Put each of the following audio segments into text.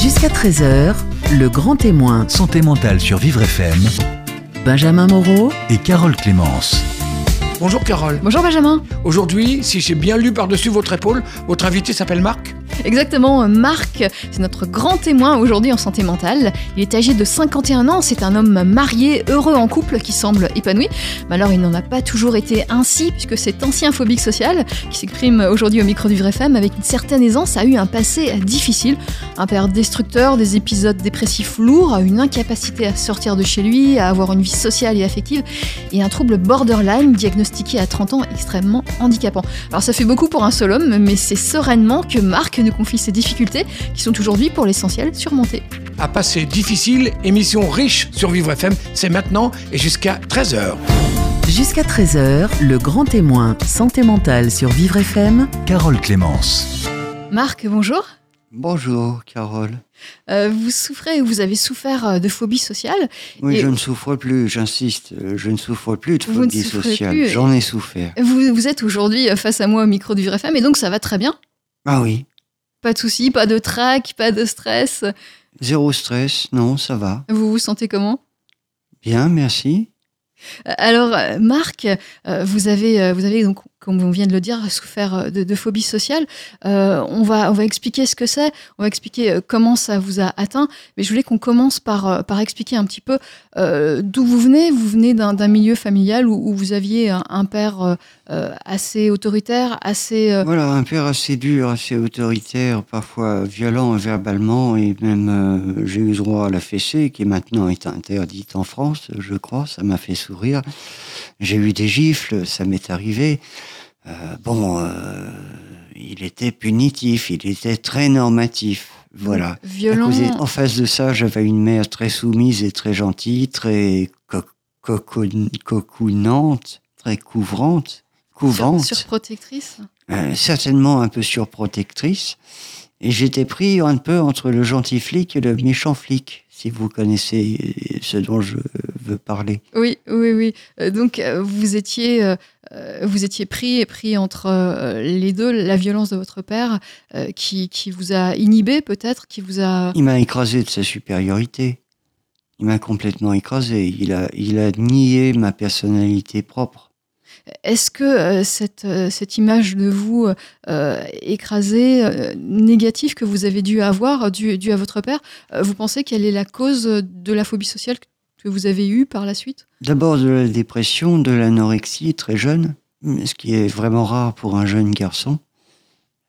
Jusqu'à 13h, le grand témoin, Santé mentale sur Vivre FM Benjamin Moreau, et Carole Clémence. Bonjour Carole. Bonjour Benjamin. Aujourd'hui, si j'ai bien lu par-dessus votre épaule, votre invité s'appelle Marc Exactement, Marc, c'est notre grand témoin aujourd'hui en santé mentale. Il est âgé de 51 ans, c'est un homme marié, heureux en couple, qui semble épanoui. Mais alors, il n'en a pas toujours été ainsi, puisque cet ancien phobique social, qui s'exprime aujourd'hui au micro du Vrai Femme avec une certaine aisance, a eu un passé difficile. Un père destructeur, des épisodes dépressifs lourds, une incapacité à sortir de chez lui, à avoir une vie sociale et affective, et un trouble borderline diagnostiqué à 30 ans extrêmement handicapant. Alors, ça fait beaucoup pour un seul homme, mais c'est sereinement que Marc nous confie ses difficultés, qui sont aujourd'hui pour l'essentiel surmontées. À passer difficile, émission riche sur Vivre FM, c'est maintenant et jusqu'à 13h. jusqu'à 13h, le grand témoin, santé mentale sur Vivre FM, Carole Clémence. Marc, bonjour. Bonjour, Carole. Euh, vous souffrez ou vous avez souffert euh, de phobie sociale. Oui, Et- je ne souffre plus, j'insiste, je ne souffre plus de Vous ne phobie sociale. J'en ai souffert. Vous, vous êtes aujourd'hui euh, face à moi au micro du Vrai Femme et donc ça va très bien? Ah oui, Pas de soucis, pas de trac, pas de stress. zéro stress, non, ça va. Vous vous sentez comment? Bien, merci. Euh, Alors, euh, Marc, euh, vous avez, vous avez donc, comme on vient de le dire, souffert de, de phobie sociale. Euh, on, va, on va expliquer ce que c'est, on va expliquer comment ça vous a atteint. Mais je voulais qu'on commence par, par expliquer un petit peu euh, d'où vous venez. Vous venez d'un milieu familial où, où vous aviez un, un père assez autoritaire, assez... euh, Voilà, un père assez dur, assez autoritaire, parfois violent verbalement, et même euh, j'ai eu droit à la fessée, qui maintenant est interdite en France, je crois, ça m'a fait sourire. J'ai eu des gifles, ça m'est arrivé. Euh, bon, euh, il était punitif, il était très normatif, voilà. violent. En face de ça, j'avais une mère très soumise et très gentille, très co- cocoonante, très couvrante, couvante, Sur, surprotectrice euh, certainement un peu surprotectrice. Et j'étais pris un peu entre le gentil flic et le méchant flic, si vous connaissez ce dont je veux parler. Oui, oui, oui. Euh, Donc, euh, vous étiez, euh, euh, vous étiez pris, pris entre euh, les deux, la violence de votre père, euh, qui, qui vous a inhibé peut-être, qui vous a... Il m'a écrasé de sa supériorité. Il m'a complètement écrasé. Il a, il a nié ma personnalité propre. Est-ce que euh, cette, euh, cette image de vous euh, écrasée, négative que vous avez dû avoir, due, due à votre père, vous pensez qu'elle est la cause de la phobie sociale que vous avez eue par la suite? D'abord de la dépression, de l'anorexie très jeune, ce qui est vraiment rare pour un jeune garçon.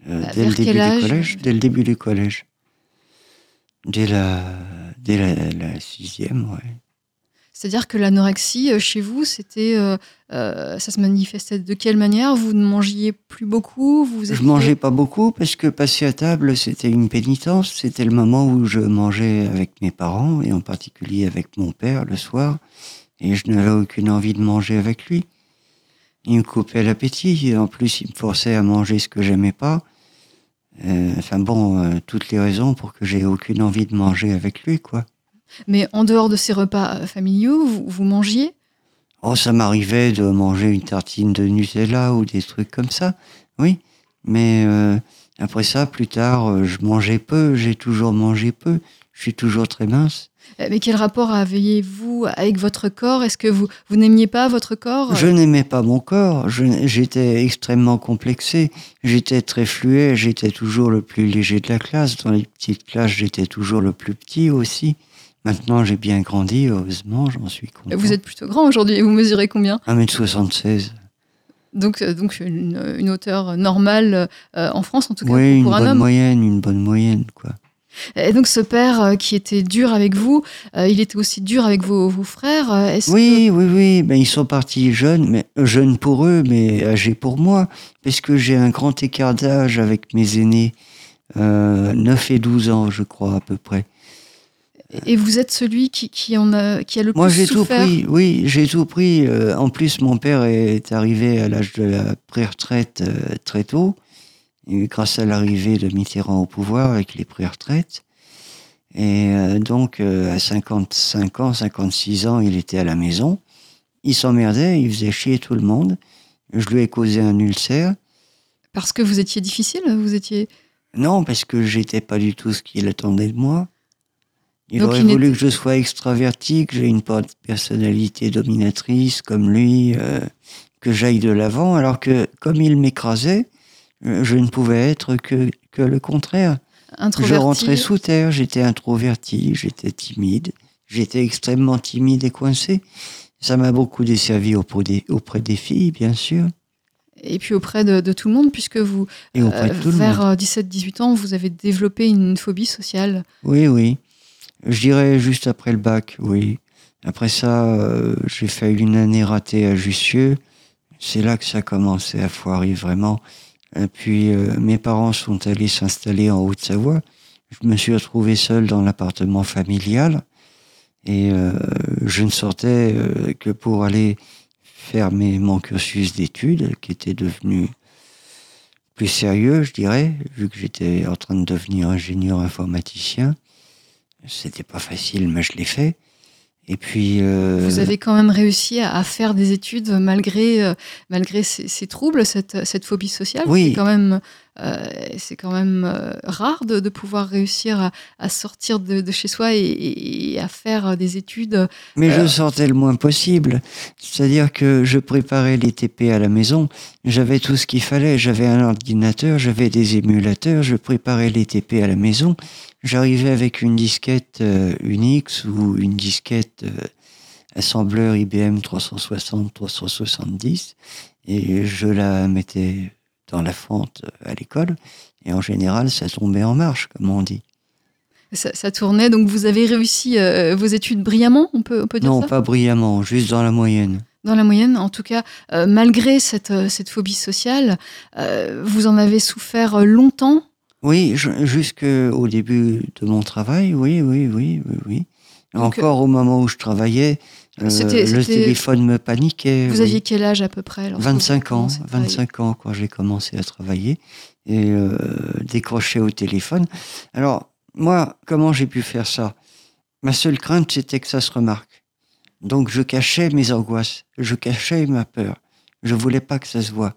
euh, Bah, dès, le début du collège, dès le début du collège. Dès la, dès la, la sixième, ouais. C'est-à-dire que l'anorexie, euh, chez vous, c'était, euh, euh, ça se manifestait de quelle manière? Vous ne mangiez plus beaucoup vous Je étiez- mangeais pas beaucoup parce que passer à table, c'était une pénitence. C'était le moment où je mangeais avec mes parents et en particulier avec mon père le soir. Et je n'avais aucune envie de manger avec lui. Il me coupait l'appétit. Et en plus, il me forçait à manger ce que j'aimais pas. Euh, enfin bon, toutes les raisons pour que j'ai aucune envie de manger avec lui, quoi. Mais en dehors de ces repas euh, familiaux, vous, vous mangiez? Oh, ça m'arrivait de manger une tartine de Nutella ou des trucs comme ça, oui. Mais euh, après ça, plus tard, euh, je mangeais peu, j'ai toujours mangé peu, je suis toujours très mince. Mais quel rapport aviez-vous avec votre corps? Est-ce que vous, vous n'aimiez pas votre corps? Je n'aimais pas mon corps, j'étais extrêmement complexé, j'étais très fluet, j'étais toujours le plus léger de la classe. Dans les petites classes, j'étais toujours le plus petit aussi. Maintenant, j'ai bien grandi, heureusement, j'en suis content. Vous êtes plutôt grand aujourd'hui vous mesurez combien? 1m76. Donc, euh, donc une, une hauteur normale euh, en France, en tout cas Oui, une pour un bonne homme. moyenne, une bonne moyenne, quoi. Et donc ce père euh, qui était dur avec vous, euh, il était aussi dur avec vos, vos frères. Est-ce Oui, oui, oui. Ben, ils sont partis jeunes, mais jeunes pour eux, mais âgés pour moi, parce que j'ai un grand écart d'âge avec mes aînés, euh, 9 et 12 ans, je crois, à peu près. Et vous êtes celui qui, qui en a, qui a le Moi, plus j'ai tout souffert pris. Oui, j'ai tout pris. Euh, en plus, mon père est arrivé à l'âge de la pré-retraite euh, très tôt, et grâce à l'arrivée de Mitterrand au pouvoir avec les pré-retraites. Et euh, donc, à 55 ans, 56 ans, il était à la maison. Il s'emmerdait, il faisait chier tout le monde. Je lui ai causé un ulcère. Parce que vous étiez difficile Vous étiez. Non, parce que j'étais pas du tout ce qu'il attendait de moi. Il Donc, aurait il voulu que je sois extraverti, que j'ai une personnalité dominatrice comme lui, euh, que j'aille de l'avant, alors que comme il m'écrasait, euh, je ne pouvais être que, que le contraire. Je rentrais sous terre, j'étais introverti, j'étais timide, j'étais extrêmement timide et coincé. Ça m'a beaucoup desservi auprès des, auprès des filles, bien sûr, Et puis auprès de, de tout le monde, puisque vous, et euh, vers 17-18 ans, vous avez développé une phobie sociale. Oui, oui. Je dirais juste après le bac, oui. Après ça, euh, j'ai fait une année ratée à Jussieu. C'est là que ça a commencé à foirer vraiment. Puis, euh, mes parents sont allés s'installer en Haute-Savoie. Je me suis retrouvé seul dans l'appartement familial. Et euh, je ne sortais euh, que pour aller faire mon cursus d'études, qui était devenu plus sérieux, je dirais, vu que j'étais en train de devenir ingénieur informaticien. C'était pas facile, mais je l'ai fait. Et puis. euh, Vous avez quand même réussi à, faire des études malgré, euh, malgré ces, ces troubles, cette, cette phobie sociale. Oui. C'est quand même, euh, c'est quand même euh, rare de, de pouvoir réussir à, à sortir de, de chez soi et, à faire des études. Mais Euh, je sortais le moins possible. C'est-à-dire que je préparais les TP à la maison. J'avais tout ce qu'il fallait. J'avais un ordinateur, j'avais des émulateurs. Je préparais les TP à la maison. J'arrivais avec une disquette euh, Unix ou une disquette euh, assembleur IBM 360-370 et je la mettais dans la fente à l'école. Et en général, ça tombait en marche, comme on dit. Ça, ça tournait, donc vous avez réussi euh, vos études brillamment, on peut, on peut dire Non, ça? pas brillamment, juste dans la moyenne. Dans la moyenne, en tout cas, euh, malgré cette, euh, cette phobie sociale, euh, vous en avez souffert euh, longtemps? Oui, jusqu'au début de mon travail, oui, oui, oui, oui, oui. Donc, Encore au moment où je travaillais, euh, le téléphone me paniquait. Vous oui. aviez quel âge à peu près lorsque vous 25 ans, commencez à travailler 25 ans quand j'ai commencé à travailler et euh, décrocher au téléphone. Alors, moi, comment j'ai pu faire ça? Ma seule crainte, c'était que ça se remarque. Donc, je cachais mes angoisses, je cachais ma peur. Je voulais pas que ça se voit.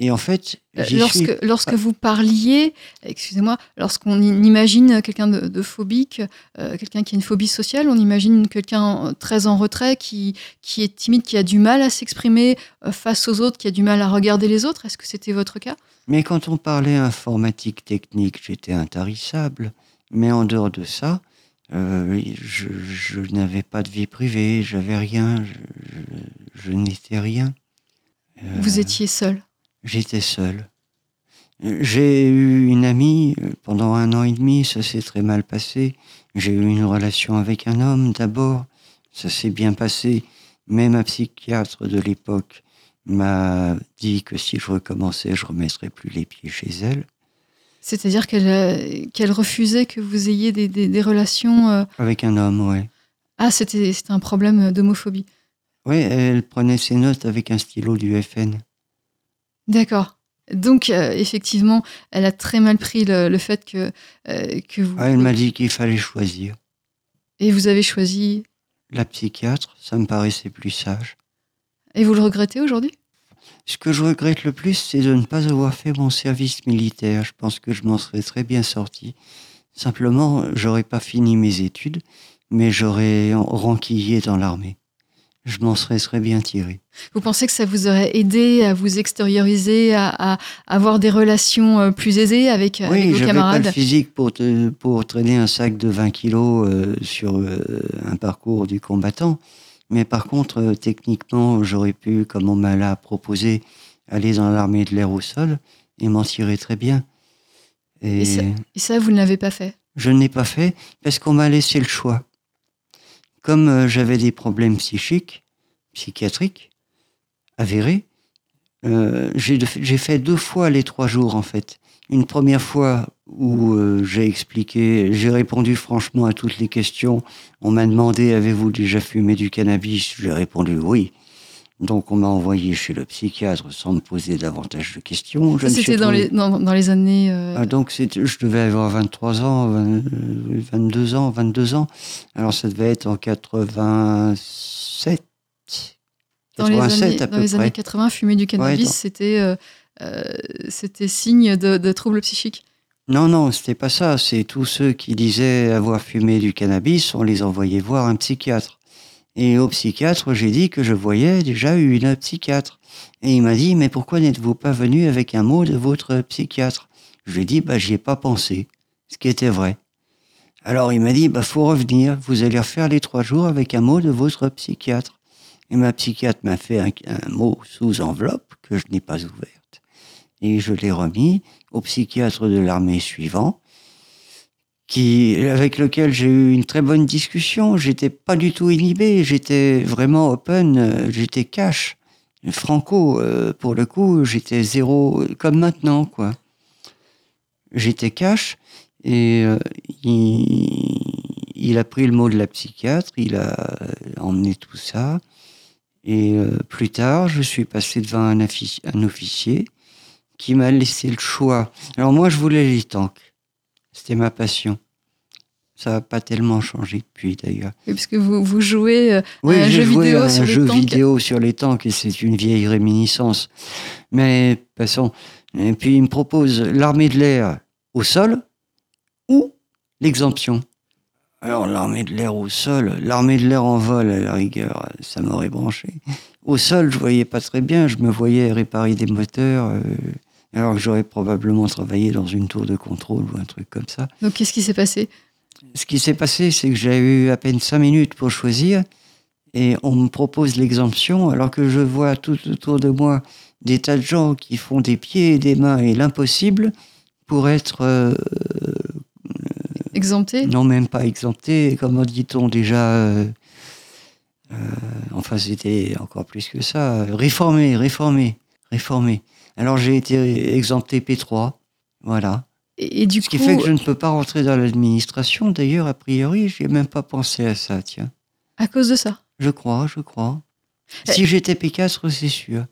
Et en fait, Euh, Lorsque, suis lorsque vous parliez, excusez-moi, lorsqu'on imagine quelqu'un de, de phobique, euh, quelqu'un qui a une phobie sociale, on imagine quelqu'un euh, très en retrait, qui, qui est timide, qui a du mal à s'exprimer face aux autres, qui a du mal à regarder les autres. Est-ce que c'était votre cas? Mais quand on parlait informatique technique, j'étais intarissable. Mais en dehors de ça, euh, je, je n'avais pas de vie privée, j'avais rien, je, je- je n'étais rien. Euh, Vous étiez seul? J'étais seul. J'ai eu une amie pendant un an et demi, ça s'est très mal passé. J'ai eu une relation avec un homme d'abord, ça s'est bien passé. Mais ma psychiatre de l'époque m'a dit que si je recommençais, je remettrais plus les pieds chez elle. C'est-à-dire qu'elle euh, qu'elle refusait que vous ayez des, des- des relations. euh, Avec un homme, ouais. Ah, c'était c'était un problème d'homophobie. Oui, elle prenait ses notes avec un stylo du FN. D'accord. Donc, euh, effectivement, elle a très mal pris le, le fait que, euh, que vous. Ah, elle m'a dit qu'il fallait choisir. Et vous avez choisi. La psychiatre, ça me paraissait plus sage. Et vous le regrettez aujourd'hui? Ce que je regrette le plus, c'est de ne pas avoir fait mon service militaire. Je pense que je m'en serais très bien sorti. Simplement, j'aurais pas fini mes études, mais j'aurais en- renquillé dans l'armée. Je m'en serais très bien tiré. Vous pensez que ça vous aurait aidé à vous extérioriser, à, à avoir des relations euh, plus aisées avec, avec oui, vos j'avais pas camarades? le physique pour, te- pour traîner un sac de 20 kilos euh, sur euh, un parcours du combattant. Mais par contre, euh, techniquement, j'aurais pu, comme on m'a l'a proposé, aller dans l'armée de l'air au sol et m'en tirer très bien. Et, Et ça- Et ça, vous ne l'avez pas fait? je ne l'ai pas fait parce qu'on m'a laissé le choix. Comme euh, j'avais des problèmes psychiques, psychiatriques, avérés, euh, j'ai fait deux fois les trois jours en fait. Une première fois où euh, j'ai expliqué, j'ai répondu franchement à toutes les questions. On m'a demandé avez-vous déjà fumé du cannabis? J'ai répondu oui. Donc on m'a envoyé chez le psychiatre sans me poser davantage de questions. C'était dans les, dans, dans les années. euh, ah, donc, je devais avoir 23 ans, 20, euh, 22 ans, 22 ans. Alors, ça devait être en 87. dans les 87 années, à dans peu les près. années 80, fumer du cannabis, c'était euh, euh, c'était signe de, de troubles psychiques. Non, non, c'était pas ça. C'est tous ceux qui disaient avoir fumé du cannabis, on les envoyait voir un psychiatre. Et au psychiatre, j'ai dit que je voyais déjà une psychiatre. Et il m'a dit, mais pourquoi n'êtes-vous pas venu avec un mot de votre psychiatre? Je lui ai dit, bah, j'y ai pas pensé. Ce qui était vrai. Alors il m'a dit, bah, faut revenir. Vous allez refaire les trois jours avec un mot de votre psychiatre. Et ma psychiatre m'a fait un, un mot sous enveloppe que je n'ai pas ouverte. Et je l'ai remis au psychiatre de l'armée suivant qui, avec lequel j'ai eu une très bonne discussion. J'étais pas du tout inhibé, j'étais vraiment open, euh, j'étais cash. Franco, euh, pour le coup, j'étais zéro, comme maintenant, quoi. J'étais cash et euh, il, a pris le mot de la psychiatre, il a emmené tout ça. Et plus tard, je suis passé devant un officier qui m'a laissé le choix. Alors moi, je voulais les tanks. C'était ma passion. Ça n'a pas tellement changé depuis d'ailleurs. Oui, parce que vous, vous jouez oui, à un jeu vidéo un sur jeu les tanks. vidéo sur les tanks et c'est une vieille réminiscence. Mais passons. Et puis il me propose l'armée de l'air au sol ou l'exemption. Alors l'armée de l'air au sol, l'armée de l'air en vol à la rigueur, ça m'aurait branché. Au sol, je voyais pas très bien, je me voyais réparer des moteurs. Euh, alors que j'aurais probablement travaillé dans une tour de contrôle ou un truc comme ça. Donc qu'est-ce qui s'est passé? Ce qui s'est passé, c'est que j'ai eu à peine cinq minutes pour choisir et on me propose l'exemption alors que je vois tout autour de moi des tas de gens qui font des pieds et des mains et l'impossible pour être... Euh, Exempté Non, même pas exempté. Comment dit-on déjà euh, euh, Enfin, c'était encore plus que ça. Réformé, réformé, réformé. Alors j'ai été exempté P3, voilà. Et, et du Ce coup, qui fait que je ne peux pas rentrer dans l'administration. D'ailleurs, a priori, j'ai même pas pensé à ça, tiens. à cause de ça? Je crois, je crois. Euh, Si j'étais P4, c'est sûr.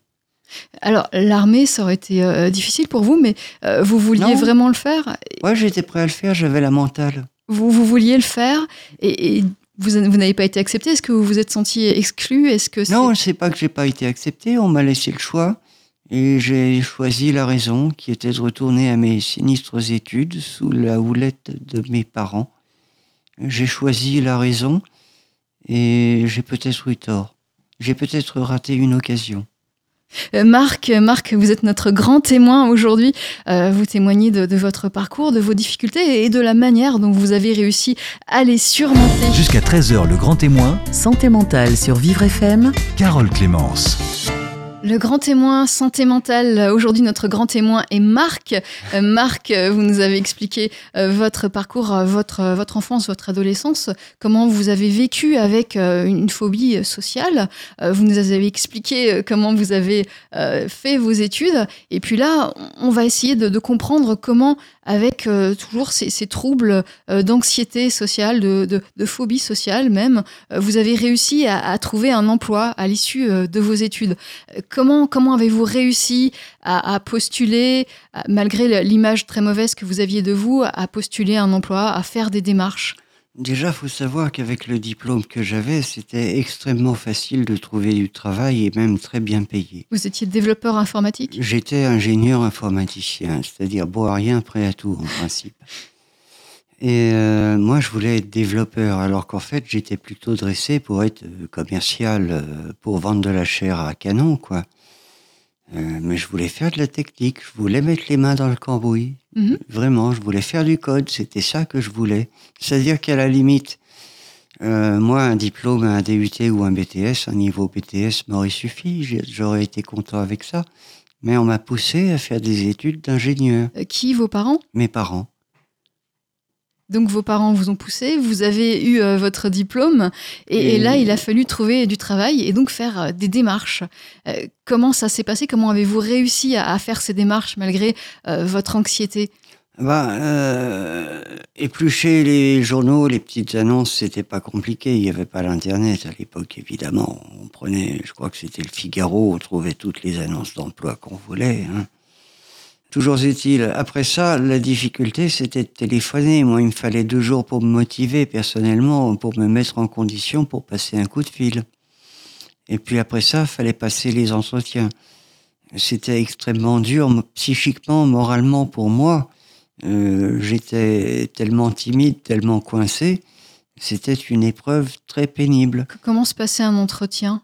Alors, l'armée, ça aurait été euh, difficile pour vous, mais euh, vous vouliez Non. vraiment le faire? Ouais, j'étais prêt à le faire, j'avais la mentale. vous, vous vouliez le faire et, et vous, vous n'avez pas été accepté? Est-ce que vous vous êtes senti exclu? Est-ce que Non, c'est pas que j'ai pas été accepté, on m'a laissé le choix. Et j'ai choisi la raison, qui était de retourner à mes sinistres études sous la houlette de mes parents. J'ai choisi la raison et j'ai peut-être eu tort. J'ai peut-être raté une occasion. Euh, Marc, Marc, vous êtes notre grand témoin aujourd'hui. Euh, vous témoignez de, de votre parcours, de vos difficultés et de la manière dont vous avez réussi à les surmonter. Jusqu'à 13h, le grand témoin, Santé mentale sur Vivre FM. Carole Clémence. Le grand témoin santé mentale, aujourd'hui notre grand témoin est Marc. Euh, Marc, euh, vous nous avez expliqué euh, votre parcours, votre, votre enfance, votre adolescence, comment vous avez vécu avec une phobie sociale. Vous nous avez expliqué comment vous avez fait vos études. Et puis là, on va essayer de, comprendre comment, avec toujours ces, troubles d'anxiété sociale, de, de, phobie sociale même, vous avez réussi à, trouver un emploi à l'issue de vos études. Comment, comment avez-vous réussi à, à postuler, à- malgré l'image très mauvaise que vous aviez de vous, à postuler un emploi, à faire des démarches? Déjà, faut savoir qu'avec le diplôme que j'avais, c'était extrêmement facile de trouver du travail et même très bien payé. Vous étiez développeur informatique? J'étais ingénieur informaticien, c'est-à-dire bon à rien, prêt à tout en principe. Et euh, moi, je voulais être développeur, alors qu'en fait, j'étais plutôt dressé pour être euh, commercial, euh, pour vendre de la chair à canon, quoi. Euh, mais je voulais faire de la technique, je voulais mettre les mains dans le cambouis. Mhm. Vraiment, je voulais faire du code, c'était ça que je voulais. C'est-à-dire qu'à la limite, euh, moi, un diplôme, un DUT ou un BTS, un niveau BTS m'aurait suffi, j'aurais été content avec ça. Mais on m'a poussé à faire des études d'ingénieur, Euh, Qui Vos parents? Mes parents. Donc vos parents vous ont poussé, vous avez eu euh, votre diplôme, et, là il a fallu trouver du travail et donc faire euh, des démarches. Euh, comment ça s'est passé? Comment avez-vous réussi à, à faire ces démarches malgré votre anxiété? Euh, éplucher les journaux, les petites annonces, c'était pas compliqué. Il n'y avait pas l'internet à l'époque, évidemment. On prenait, je crois que c'était le Figaro, on trouvait toutes les annonces d'emploi qu'on voulait. hein. Toujours est-il, après ça, la difficulté, c'était de téléphoner. Moi, il me fallait deux jours pour me motiver personnellement, pour me mettre en condition pour passer un coup de fil. Et puis après ça, il fallait passer les entretiens. C'était extrêmement dur, psychiquement, moralement pour moi Euh, J'étais tellement timide, tellement coincé. C'était une épreuve très pénible. Comment se passait un entretien?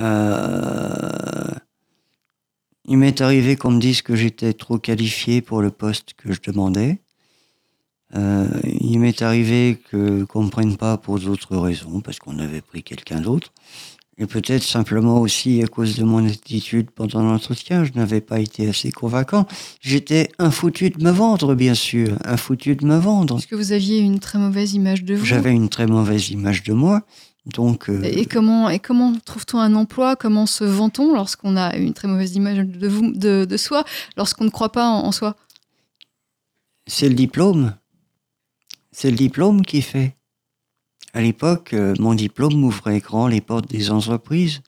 Euh, il m'est arrivé qu'on me dise que j'étais trop qualifié pour le poste que je demandais. Euh, il m'est arrivé que qu'on me prenne pas pour d'autres raisons, parce qu'on avait pris quelqu'un d'autre. Et peut-être simplement aussi à cause de mon attitude pendant l'entretien, je n'avais pas été assez convaincant. J'étais un foutu de me vendre, bien sûr, un foutu de me vendre. Est-ce que vous aviez une très mauvaise image de vous? J'avais une très mauvaise image de moi, donc euh, Et comment, et comment trouve-t-on un emploi? Comment se vend-on lorsqu'on a une très mauvaise image de, vous, de, de soi, lorsqu'on ne croit pas en, en soi? C'est le diplôme. C'est le diplôme qui fait. À l'époque, euh, mon diplôme m'ouvrait grand les portes des entreprises.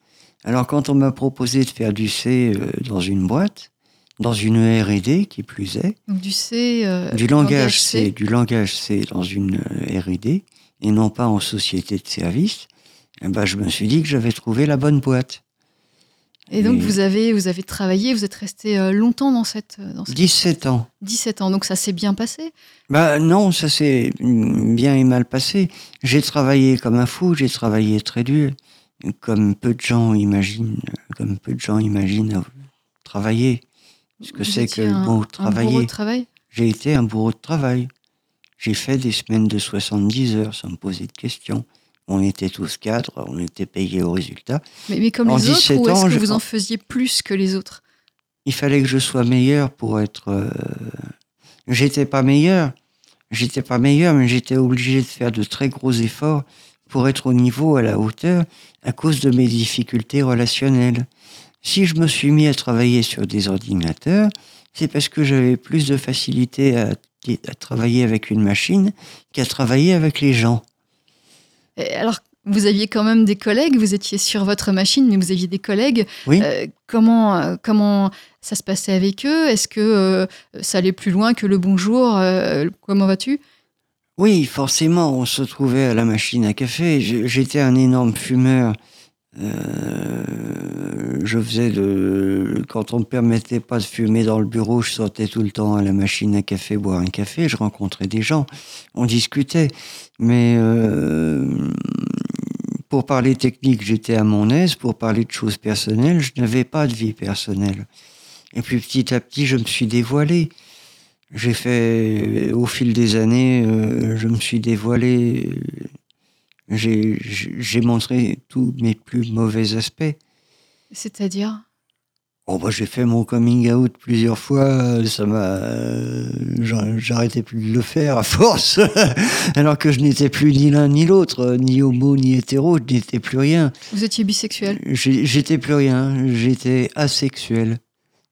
Alors quand on m'a proposé de faire du C euh, dans une boîte, dans une R&D qui plus est, Donc du C, euh, du langage C, du langage C dans une R&D et non pas en société de service, eh ben, je me suis dit que j'avais trouvé la bonne boîte. Et donc Et- vous avez, vous avez travaillé, vous êtes resté euh, longtemps dans cette, euh, dans cette 17 ans. 17 ans, donc ça s'est bien passé? Bah non, ça s'est bien et mal passé. J'ai travaillé comme un fou, j'ai travaillé très dur, comme peu de gens imaginent, comme peu de gens imaginent travailler. Ce que c'est que le bourreau travailler. J'ai été un bourreau de travail. J'ai fait des semaines de 70 heures sans me poser de questions. On était tous cadres, on était payés au résultat. mais, mais comme En les autres, 17 ou est-ce que je- vous en faisiez plus que les autres? Il fallait que je sois meilleur pour être. euh, J'étais pas meilleur. J'étais pas meilleur, mais j'étais obligé de faire de très gros efforts pour être au niveau, à la hauteur, à cause de mes difficultés relationnelles. Si je me suis mis à travailler sur des ordinateurs, c'est parce que j'avais plus de facilité à, à travailler avec une machine qu'à travailler avec les gens. Et Alors, vous aviez quand même des collègues, vous étiez sur votre machine, mais vous aviez des collègues. Oui. Euh, comment, euh, comment ça se passait avec eux? Est-ce que euh, ça allait plus loin que le bonjour Comment vas-tu? Oui, forcément, on se trouvait à la machine à café. J'étais un énorme fumeur. Euh, je faisais de. Quand on me permettait pas de fumer dans le bureau, je sortais tout le temps à la machine à café boire un café. Je rencontrais des gens, on discutait. Mais euh, pour parler technique, j'étais à mon aise. Pour parler de choses personnelles, je n'avais pas de vie personnelle. Et puis petit à petit, je me suis dévoilé. J'ai fait, au fil des années, euh, je me suis dévoilé. J'ai montré tous mes plus mauvais aspects. C'est-à-dire? Bon, bah, j'ai fait mon coming out plusieurs fois. Ça m'a, j'arrêtais plus de le faire à force. Alors que je n'étais plus ni l'un ni l'autre, ni homo ni hétéro. Je n'étais plus rien. Vous étiez bisexuel? J'étais plus rien. J'étais asexuel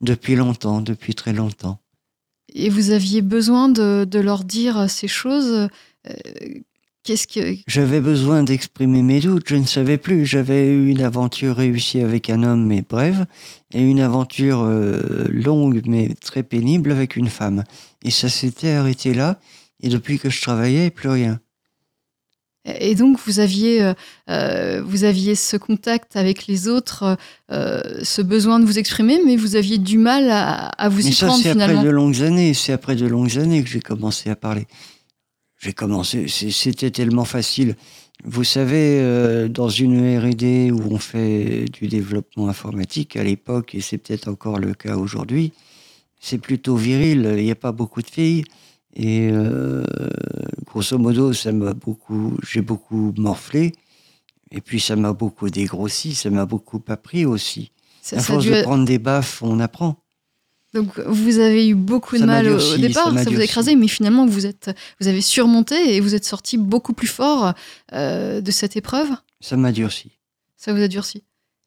depuis longtemps, depuis très longtemps. et vous aviez besoin de, de leur dire ces choses. euh, Qu'est-ce que J'avais besoin d'exprimer mes doutes, je ne savais plus. J'avais eu une aventure réussie avec un homme, mais brève, et une aventure euh, longue, mais très pénible avec une femme. Et ça s'était arrêté là, et depuis que je travaillais, plus rien. Et donc, vous aviez, euh, euh, vous aviez ce contact avec les autres, euh, ce besoin de vous exprimer, mais vous aviez du mal à, à vous Mais y ça, prendre c'est après de longues années. C'est après de longues années que j'ai commencé à parler. J'ai commencé, c'était tellement facile. Vous savez, euh, dans une R&D où on fait du développement informatique à l'époque, et c'est peut-être encore le cas aujourd'hui, c'est plutôt viril. Il n'y a pas beaucoup de filles. Et euh, grosso modo, ça m'a beaucoup, j'ai beaucoup morflé. Et puis ça m'a beaucoup dégrossi, ça m'a beaucoup appris aussi. Ça- à ça force dû de prendre des baffes, on apprend. Donc, vous avez eu beaucoup de Ça mal au- départ, ça vous a écrasé, mais finalement, vous, êtes, vous avez surmonté et vous êtes sorti beaucoup plus fort euh, de cette épreuve. Ça m'a durci. Ça vous a durci.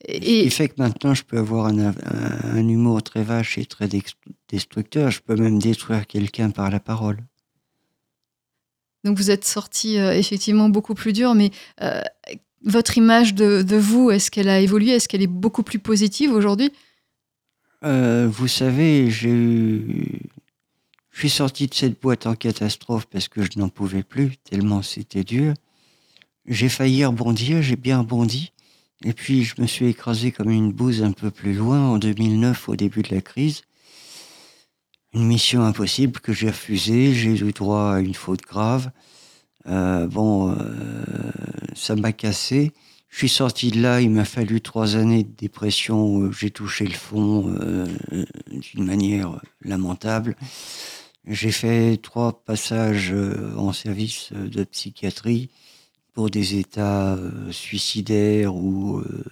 Ce Et, qui et- fait que maintenant, je peux avoir un, un- un humour très vache et très destructeur. Je peux même détruire quelqu'un par la parole. donc, vous êtes sorti euh, effectivement beaucoup plus dur, mais euh, votre image de, de vous, est-ce qu'elle a évolué? Est-ce qu'elle est beaucoup plus positive aujourd'hui? Euh, vous savez, j'ai eu... Je suis sorti de cette boîte en catastrophe parce que je n'en pouvais plus, tellement c'était dur. J'ai failli rebondir, j'ai bien rebondi. Et puis, je me suis écrasé comme une bouse un peu plus loin en 2009, au début de la crise. une mission impossible que j'ai refusée. J'ai eu droit à une faute grave. Euh, bon, euh, ça m'a cassé. Je suis sorti de là, il m'a fallu trois années de dépression j'ai touché le fond euh, d'une manière lamentable. J'ai fait trois passages euh, en service de psychiatrie pour des états euh, suicidaires ou euh,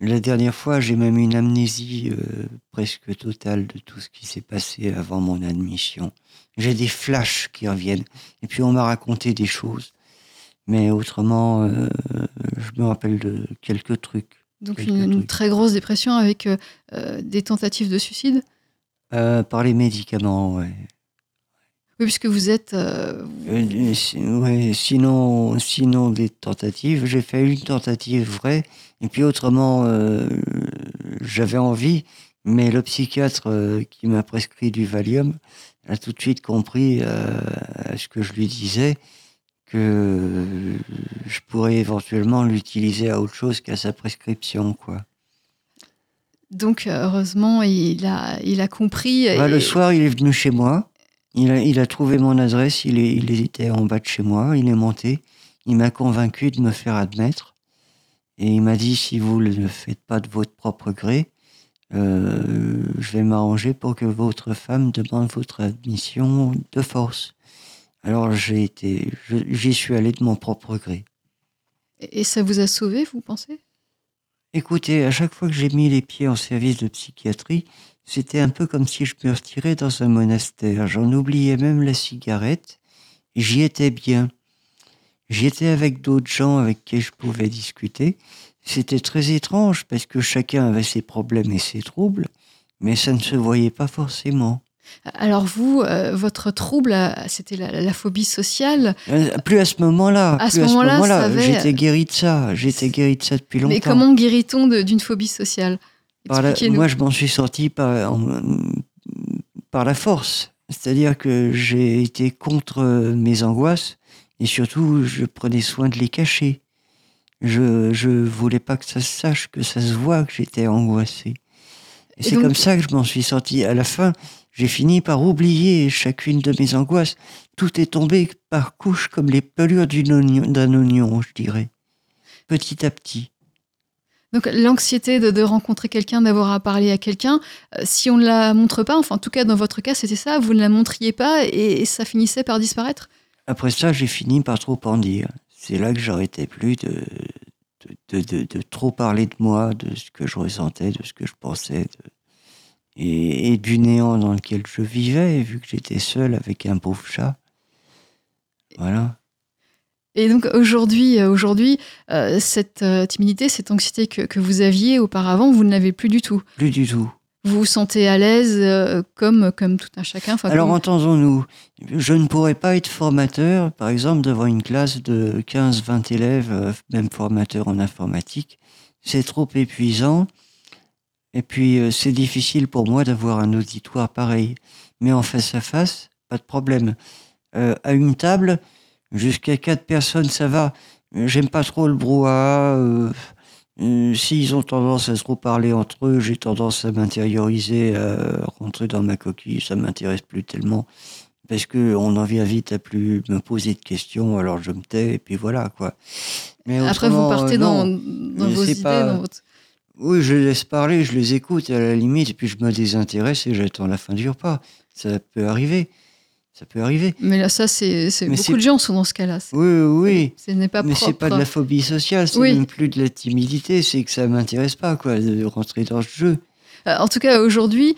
la dernière fois j'ai même une amnésie euh, presque totale de tout ce qui s'est passé avant mon admission. J'ai des flashs qui reviennent et puis on m'a raconté des choses, mais autrement euh, je me rappelle de quelques trucs. Donc Quelques une, trucs. très grosse dépression avec euh, euh, des tentatives de suicide? Euh, par les médicaments, ouais. Oui, puisque vous êtes. si- ouais, sinon, sinon des tentatives. J'ai fait une tentative vraie, et puis autrement, j'avais envie, mais le psychiatre qui m'a prescrit du Valium a tout de suite compris ce que je lui disais que je pourrais éventuellement l'utiliser à autre chose qu'à sa prescription, quoi. donc euh, heureusement, il a, il a compris. Bah, et- le soir, il est venu chez moi. Il a, il a trouvé mon adresse. Il, est, il était en bas de chez moi. Il est monté. Il m'a convaincu de me faire admettre. Et il m'a dit si vous ne le faites pas de votre propre gré, euh, je vais m'arranger pour que votre femme demande votre admission de force. Alors j'ai été, j'y suis allé de mon propre gré. Et ça vous a sauvé, vous pensez? Écoutez, à chaque fois que j'ai mis les pieds en service de psychiatrie, c'était un peu comme si je me retirais dans un monastère. J'en oubliais même la cigarette. et J'y étais bien. J'y étais avec d'autres gens avec qui je pouvais discuter. C'était très étrange parce que chacun avait ses problèmes et ses troubles, mais ça ne se voyait pas forcément. Alors vous, euh, votre trouble, euh, c'était la, la phobie sociale. Euh, Plus à ce moment-là. À ce moment-là, avait- J'étais guéri de ça. J'étais guéri de ça depuis longtemps. Mais comment guérit-on d'une phobie sociale? Par la- Expliquez-nous. moi, je m'en suis sorti par, en- par la force. C'est-à-dire que j'ai été contre mes angoisses et surtout, je prenais soin de les cacher. Je je voulais pas que ça se sache, que ça se voit que j'étais angoissé. Et Et c'est comme ça que je m'en suis sorti. À la fin, j'ai fini par oublier chacune de mes angoisses. Tout est tombé par couches comme les pelures oignon- d'un oignon, je dirais. Petit à petit. Donc l'anxiété de, de rencontrer quelqu'un, d'avoir à parler à quelqu'un, euh, si on ne la montre pas, enfin en tout cas dans votre cas c'était ça, vous ne la montriez pas et, et ça finissait par disparaître? Après ça, j'ai fini par trop en dire. C'est là que j'arrêtais plus de, de, de, de- de trop parler de moi, de ce que je ressentais, de ce que je pensais, de- et, et du néant dans lequel je vivais, vu que j'étais seul avec un pauvre chat. Voilà. Et donc aujourd'hui, euh, aujourd'hui euh, cette euh, timidité, cette anxiété que, que vous aviez auparavant, vous ne l'avez plus du tout. Plus du tout. Vous vous sentez à l'aise euh, comme, comme tout un chacun. enfin, Alors comme- entendons-nous, je ne pourrais pas être formateur, par exemple, devant une classe de 15-20 élèves, même formateur en informatique. C'est trop épuisant. Et puis, euh, c'est difficile pour moi d'avoir un auditoire pareil. Mais en face à face, pas de problème. Euh, à une table, jusqu'à quatre personnes, ça va. J'aime pas trop le brouhaha. euh, S'ils ont tendance à se reparler entre eux, j'ai tendance à m'intérioriser, à rentrer dans ma coquille. Ça m'intéresse plus tellement. Parce que on en vient vite à plus me poser de questions, alors je me tais, et puis voilà, quoi. Mais Après, vous partez dans, vos idées, pas- dans votre... Oui, je les laisse parler, je les écoute à la limite, et puis je me désintéresse et j'attends la fin du repas. Ça peut arriver. Ça peut arriver. Mais là, ça, c'est beaucoup de gens sont dans ce cas-là. Oui, oui. Ce n'est pas Mais c'est pas de la phobie sociale, c'est Oui. même plus de la timidité, c'est que ça m'intéresse pas, quoi, de rentrer dans ce jeu. Euh, En tout cas, aujourd'hui,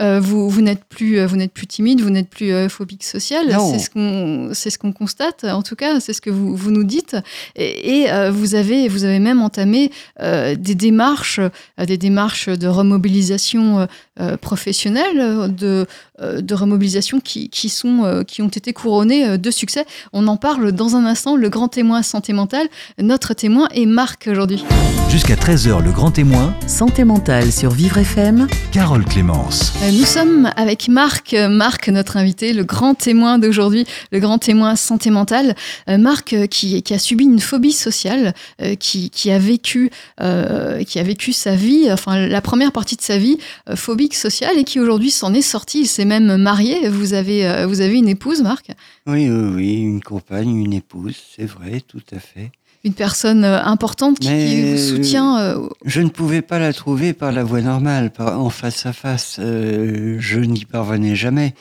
euh, vous, vous n'êtes plus, euh, vous n'êtes plus timide, vous n'êtes plus euh, phobique social. Non. C'est ce qu'on, c'est ce qu'on constate. En tout cas, c'est ce que vous, vous nous dites. Et, et, euh, vous avez, vous avez même entamé des démarches, des démarches de remobilisation euh, professionnelle, euh, de, euh, de remobilisation qui, qui sont, qui ont été couronnées euh, de succès. On en parle dans un instant. Le grand témoin santé mentale, notre témoin est Marc aujourd'hui. Jusqu'à 13h, le grand témoin, Santé mentale sur Vivre FM. Carole Clémence. Nous sommes avec Marc, Marc notre invité, le grand témoin d'aujourd'hui, le grand témoin santé mentale. Marc qui, qui a subi une phobie sociale, qui, qui a vécu, euh, qui a vécu sa vie, enfin la première partie de sa vie, phobie alcoolique social et qui aujourd'hui s'en est sorti. Il s'est même marié. Vous avez, euh, vous avez une épouse, Marc? Oui, oui, oui, une compagne, une épouse, c'est vrai, tout à fait. Une personne euh, importante qui, vous soutient. euh, Je ne pouvais pas la trouver par la voie normale, par, en face à face. Euh, je n'y parvenais jamais.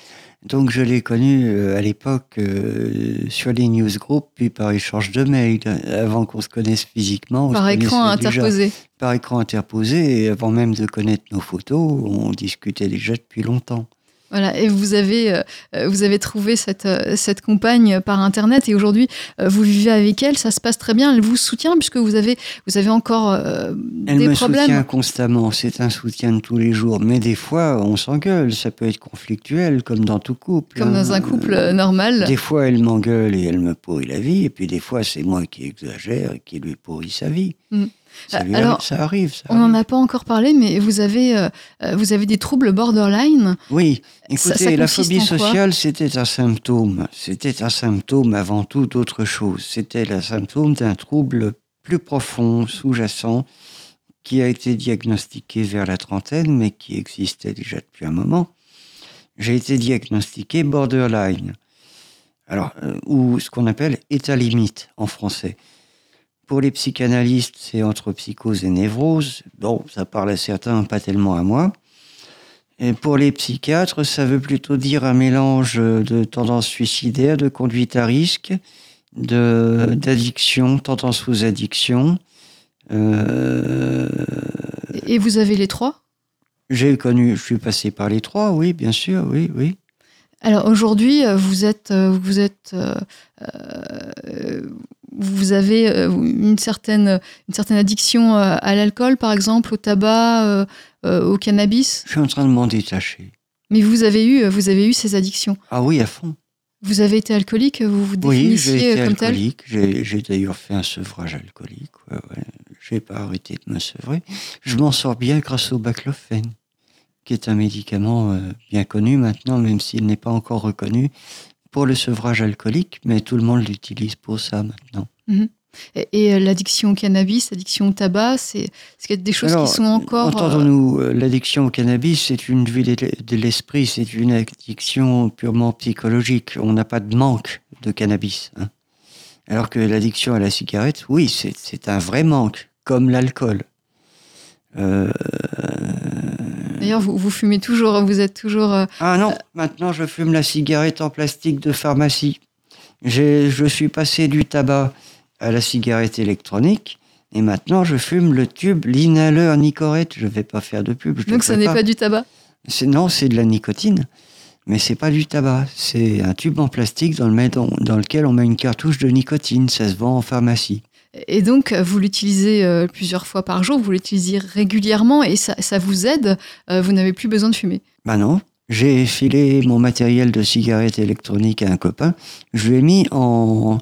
Donc je l'ai connue euh, à l'époque euh, sur les newsgroups, puis par échange de mails, avant qu'on se connaisse physiquement. on par se écran déjà. interposé. Par écran interposé, et avant même de connaître nos photos, on discutait déjà depuis longtemps. Voilà, et vous avez, euh, euh, vous avez trouvé cette, euh, cette compagne par Internet et aujourd'hui, euh, vous vivez avec elle, ça se passe très bien, elle vous soutient puisque vous avez, vous avez encore euh, Elle des me problèmes. soutient constamment, c'est un soutien de tous les jours. Mais des fois, on s'engueule, ça peut être conflictuel, comme dans tout couple. Comme hein. dans un couple normal. Des fois, elle m'engueule et elle me pourrit la vie, et puis des fois, c'est moi qui exagère et qui lui pourrit sa vie. Mm. Lui Alors, arrive, ça arrive. ça On n'en a pas encore parlé, mais vous avez, euh, euh, vous avez des troubles borderline. Oui, écoutez, ça la phobie sociale, c'était un symptôme. C'était un symptôme avant tout d'autre chose. C'était le symptôme d'un trouble plus profond, sous-jacent, qui a été diagnostiqué vers la trentaine, mais qui existait déjà depuis un moment. J'ai été diagnostiqué borderline, alors, euh, ou ce qu'on appelle état limite en français. Pour les psychanalystes, c'est entre psychose et névrose. Bon, ça parle à certains, pas tellement à moi. Et pour les psychiatres, ça veut plutôt dire un mélange de tendance suicidaire, de conduite à risque, de d'addiction, tendance aux addictions. Euh, Et vous avez les trois? J'ai connu, je suis passé par les trois, oui, bien sûr, oui, oui. Alors aujourd'hui, euh, vous êtes, euh, vous êtes, euh, vous avez euh, une certaine, une certaine addiction euh, à l'alcool, par exemple, au tabac, euh, au cannabis? Je suis en train de m'en détacher. Mais vous avez eu, vous avez eu ces addictions? Ah oui, à fond. Vous avez été alcoolique, vous vous Oui, j'ai définissiez été comme tel? alcoolique. J'ai j'ai d'ailleurs fait un sevrage alcoolique. Ouais, ouais. J'ai pas arrêté de me sevrer. Je m'en sors bien grâce au baclofène, qui est un médicament euh, bien connu maintenant, même s'il n'est pas encore reconnu pour le sevrage alcoolique, mais tout le monde l'utilise pour ça maintenant. Et, et, euh, l'addiction au cannabis, l'addiction au tabac, c'est c'est des choses Alors, qui sont encore. euh, Entendons-nous, euh, l'addiction au cannabis, c'est une vue de l'esprit, c'est une addiction purement psychologique. On n'a pas de manque de cannabis. hein. Alors que l'addiction à la cigarette, oui, c'est c'est un vrai manque, comme l'alcool. Euh, D'ailleurs, vous, vous fumez toujours, vous êtes toujours. euh, Ah non, maintenant je fume la cigarette en plastique de pharmacie. Je suis passé du tabac à la cigarette électronique. Et maintenant, je fume le tube, l'inhaleur Nicorette. Je vais pas faire de pub. je Donc, ça devrais n'est pas du tabac. C'est- Non, c'est de la nicotine, mais c'est pas du tabac. C'est un tube en plastique dans, le met- dans- dans lequel on met une cartouche de nicotine. Ça se vend en pharmacie. Et donc, vous l'utilisez euh, plusieurs fois par jour, vous l'utilisez régulièrement et ça, vous aide. euh, vous n'avez plus besoin de fumer. Bah non, j'ai filé mon matériel de cigarette électronique à un copain. Je l'ai mis en,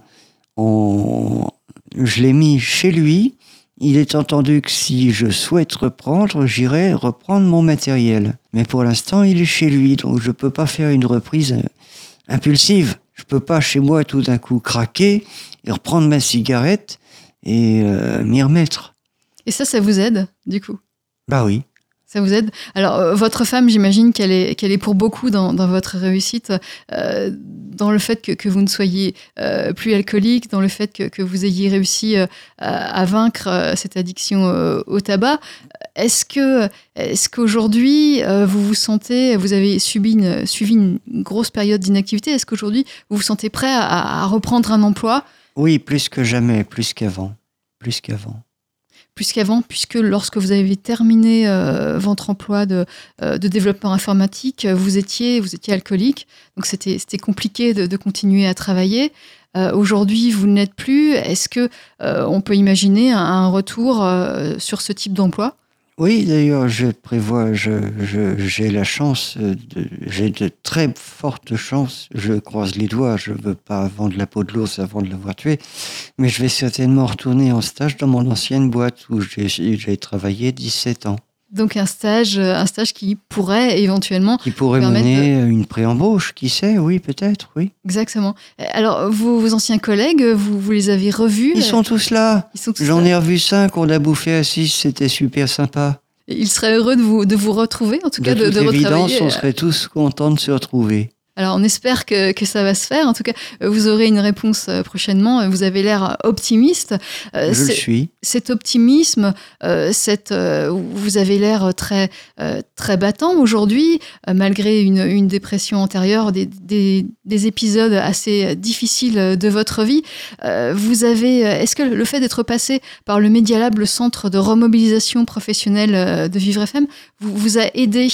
je l'ai mis chez lui. Il est entendu que si je souhaite reprendre, j'irai reprendre mon matériel. Mais pour l'instant, il est chez lui, donc je peux pas faire une reprise euh, impulsive. Je peux pas chez moi tout d'un coup craquer et reprendre ma cigarette et euh, m'y remettre. Et ça, ça vous aide, du coup? Bah oui. Ça vous aide? Alors, euh, votre femme, j'imagine qu'elle est, qu'elle est pour beaucoup dans, dans votre réussite, euh, dans le fait que, que vous ne soyez euh, plus alcoolique, dans le fait que, que vous ayez réussi euh, à, à vaincre cette addiction au tabac. Est-ce que, est-ce qu'aujourd'hui vous vous sentez, vous avez subi une, suivi une grosse période d'inactivité, est-ce qu'aujourd'hui vous vous sentez prêt à, à reprendre un emploi? Oui, plus que jamais, plus qu'avant. Plus qu'avant. plus qu'avant, puisque lorsque vous avez terminé euh, votre emploi de, euh, de développeur informatique, euh, vous étiez, vous étiez alcoolique, donc c'était compliqué de, continuer à travailler. Euh, Aujourd'hui, vous ne l'êtes plus. Est-ce que on peut imaginer un, retour sur ce type d'emploi? Oui, d'ailleurs, je prévois, je, j'ai la chance, euh, j'ai de très fortes chances, je croise les doigts, je veux pas vendre la peau de l'ours avant de l'avoir tué, mais je vais certainement retourner en stage dans mon ancienne boîte où j'ai, j'ai travaillé 17 ans, Donc un stage, euh, un stage qui pourrait éventuellement qui pourrait mener une pré-embauche, qui sait, oui, peut-être, oui. exactement. Alors vos, vos anciens collègues, vous, vous les avez revus Ils sont tous là. Ils sont tous J'en ai revu cinq, on a bouffé à six, c'était super sympa. Il serait heureux de vous, de vous retrouver, en tout cas de, toute de évidence, on serait tous contents de se retrouver. Alors on espère que, que ça va se faire. En tout cas, vous aurez une réponse euh, prochainement. Vous avez l'air optimiste. Euh, Je le suis. cet optimisme, euh, cette, euh, vous avez l'air très, très battant aujourd'hui, malgré une, une dépression antérieure, des, des- des épisodes assez difficiles de votre vie. Vous avez, est-ce que le fait d'être passé par le Media Lab, le centre de remobilisation professionnelle de Vivre FM, vous, vous a aidé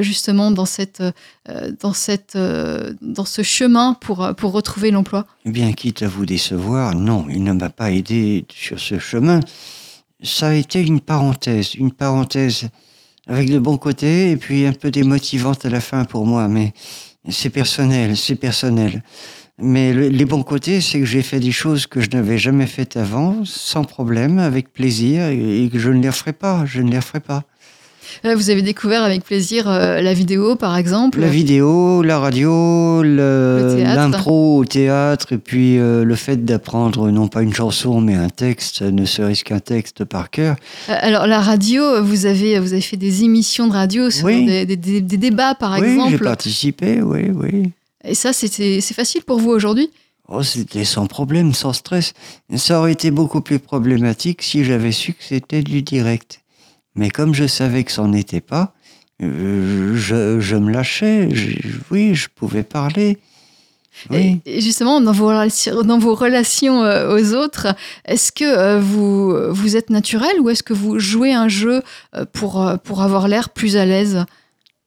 justement dans cette, euh, dans cette, euh, dans ce chemin pour, pour retrouver l'emploi bien, quitte à vous décevoir, non, il ne m'a pas aidé sur ce chemin. Ça a été une parenthèse, une parenthèse avec de bons côtés et puis un peu démotivante à la fin pour moi, mais c'est personnel, c'est personnel. Mais le- les bons côtés, c'est que j'ai fait des choses que je n'avais jamais faites avant, sans problème, avec plaisir, et et que je ne les referai pas, je ne les referai pas. Là, Vous avez découvert avec plaisir euh, la vidéo, par exemple. La vidéo, la radio, l'impro au théâtre, et puis euh, le fait d'apprendre non pas une chanson, mais un texte, ne serait-ce qu'un texte par cœur. Euh, Alors la radio, vous avez vous avez fait des émissions de radio sur Oui. des, des- des- des débats par oui, j'ai exemple. participé, oui, oui. Et ça c'est facile pour vous aujourd'hui? Oh, c'était sans problème, sans stress. Ça aurait été beaucoup plus problématique si j'avais su que c'était du direct. Mais comme je savais que c'en n'était pas, euh, je, je me lâchais. Je- oui, je pouvais parler. Oui. Et, justement dans vos relations, dans vos relations euh, aux autres, est-ce que euh, vous vous êtes naturel ou est-ce que vous jouez un jeu pour pour avoir l'air plus à l'aise?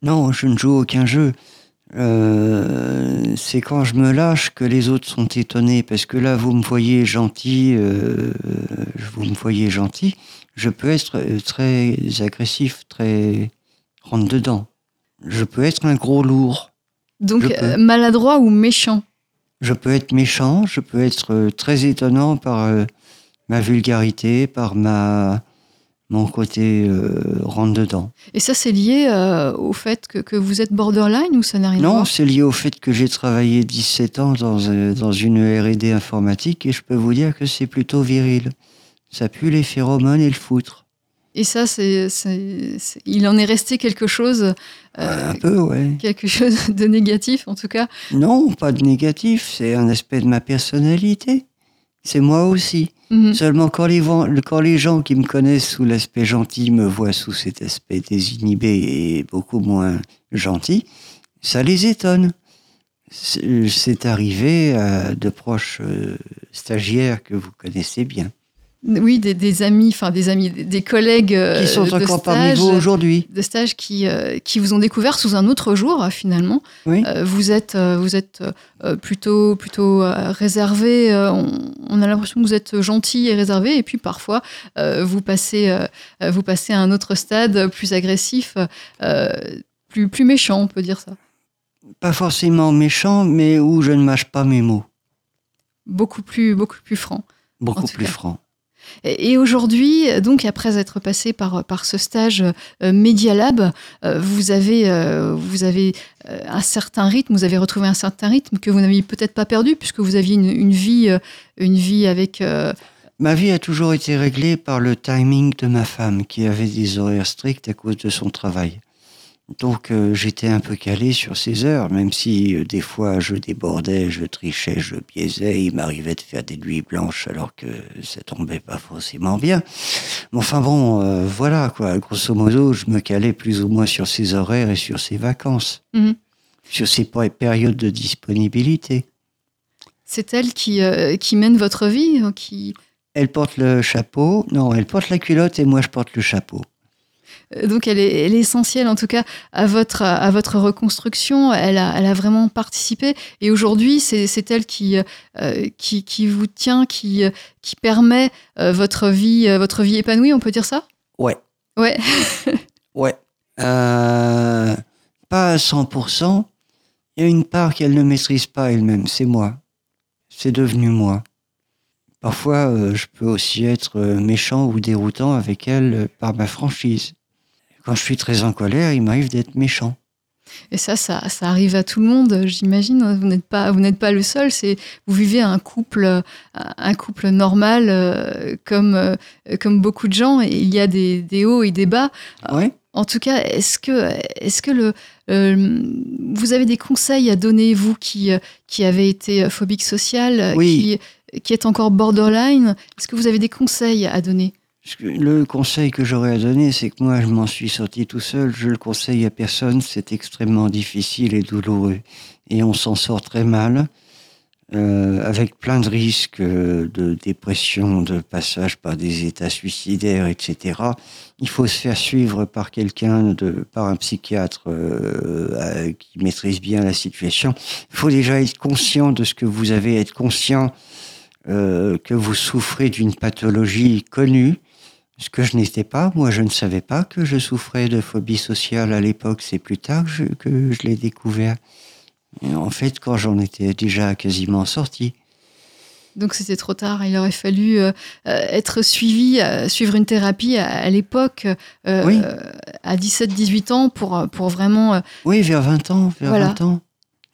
Non, je ne joue aucun jeu. Euh, c'est quand je me lâche que les autres sont étonnés parce que là vous me voyez gentil, euh, vous me voyez gentil, je peux être euh, très agressif, très rentre dedans. Je peux être un gros lourd. Donc euh, maladroit ou méchant Je peux être méchant, je peux être euh, très étonnant par euh, ma vulgarité, par ma mon côté euh, rentre dedans. Et ça c'est lié euh, au fait que, que vous êtes borderline ou ça n'a rien à Non, voir c'est lié au fait que j'ai travaillé 17 ans dans, dans une R&D informatique et je peux vous dire que c'est plutôt viril. Ça pue les phéromones et le foutre. Et ça c'est il en est resté quelque chose euh, un peu, ouais. quelque chose de négatif en tout cas? Non, pas de négatif, c'est un aspect de ma personnalité. C'est moi aussi. Mhm. Seulement quand les, quand les gens qui me connaissent sous l'aspect gentil me voient sous cet aspect désinhibé et beaucoup moins gentil, ça les étonne. C'est c'est arrivé à de proches euh, stagiaires que vous connaissez bien, Oui, des, des amis, enfin des amis, des, collègues euh, qui sont de encore parmi vous aujourd'hui. de stage qui, euh, qui vous ont découvert sous un autre jour euh, finalement. Oui. Euh, vous êtes, euh, vous êtes euh, plutôt, plutôt euh, réservé. euh, on, on a l'impression que vous êtes gentil et réservé, et puis parfois euh, vous passez, euh, euh, vous passez à un autre stade plus agressif, euh, plus, plus méchant, on peut dire ça. Pas forcément méchant, mais où je ne mâche pas mes mots. Beaucoup plus, beaucoup plus franc. Beaucoup plus cas. franc. Et aujourd'hui, donc après être passé par, ce stage euh, Media Lab, euh, vous avez, euh, vous avez un certain rythme, vous avez retrouvé un certain rythme que vous n'aviez peut-être pas perdu puisque vous aviez une, une vie, une vie avec. Ma vie a toujours été réglée par le timing de ma femme, qui avait des horaires stricts à cause de son travail. Donc euh, j'étais un peu calé sur ses heures, même si euh, des fois je débordais, je trichais, je biaisais, il m'arrivait de faire des nuits blanches alors que ça tombait pas forcément bien. Mais enfin bon, euh, voilà quoi, grosso modo, je me calais plus ou moins sur ses horaires et sur ses vacances, Mhm. sur pé- périodes de disponibilité. c'est elle qui, qui mène votre vie, euh, qui. Elle porte le chapeau, non, elle porte la culotte et moi je porte le chapeau. Euh, Donc elle est, elle est essentielle en tout cas à votre, à votre reconstruction. Elle a, elle a vraiment participé et aujourd'hui c'est c'est elle qui, euh, qui, qui vous tient, qui, euh, qui permet euh, votre vie, euh, votre vie épanouie. On peut dire ça? Ouais. Ouais. Ouais. Pas à 100%. Il y a une part qu'elle ne maîtrise pas elle-même, c'est moi. C'est devenu moi. Parfois, je peux aussi être méchant ou déroutant avec elle par ma franchise. Quand je suis très en colère, il m'arrive d'être méchant. Et ça, ça, ça arrive à tout le monde, j'imagine. Vous n'êtes pas, vous n'êtes pas le seul. C'est, vous vivez un couple, un couple normal, euh, comme, euh, comme beaucoup de gens. Et il y a des, des hauts et des bas. Ouais? En tout cas, est-ce que, est-ce que le, euh, vous avez des conseils à donner, vous qui, qui avez été phobique social, Oui. qui, qui êtes encore borderline? Est-ce que vous avez des conseils à donner? Le conseil que j'aurais à donner, c'est que moi, je m'en suis sorti tout seul. Je le conseille à personne. C'est extrêmement difficile et douloureux. Et on s'en sort très mal, euh, avec plein de risques euh, de dépression, de passage par des états suicidaires, etc. Il faut se faire suivre par quelqu'un, de, par un psychiatre euh, qui maîtrise bien la situation. Il faut déjà être conscient de ce que vous avez, être conscient euh, que vous souffrez d'une pathologie connue, ce que je n'étais pas. Moi, je ne savais pas que je souffrais de phobie sociale à l'époque. C'est plus tard que je, que je l'ai découvert. Et en fait, quand j'en étais déjà quasiment sorti. Donc c'était trop tard. Il aurait fallu euh, euh, être suivi, euh, suivre une thérapie à, à l'époque, euh, Oui. à 17-18 ans, pour, pour vraiment. Oui, vers 20 ans, vers Voilà. 20 ans.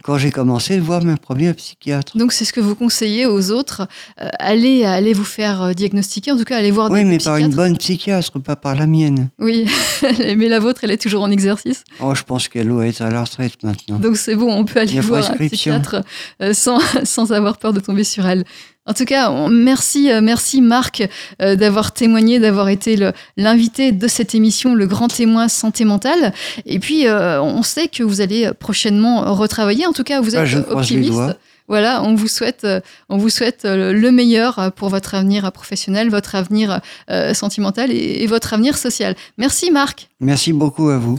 Quand j'ai commencé de voir mon premier psychiatre. Donc c'est ce que vous conseillez aux autres. euh, allez, allez vous faire euh, diagnostiquer, en tout cas allez voir Oui, des mais par une bonne psychiatre, pas par la mienne. Oui, mais la vôtre, elle est toujours en exercice. Oh, je pense qu'elle doit être à la retraite maintenant. Donc c'est bon, on peut aller voir un psychiatre euh, sans, sans avoir peur de tomber sur elle. En tout cas, on- merci, euh, merci Marc euh, d'avoir témoigné, d'avoir été l'invité de cette émission, le grand témoin santé mentale. Et puis, euh, on sait que vous allez prochainement retravailler. En tout cas, vous Ah, êtes optimiste. Voilà, on vous souhaite, on vous souhaite le meilleur pour votre avenir professionnel, votre avenir euh, sentimental et, et votre avenir social. Merci Marc. Merci beaucoup à vous.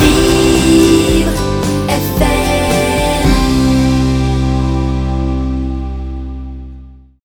Vivre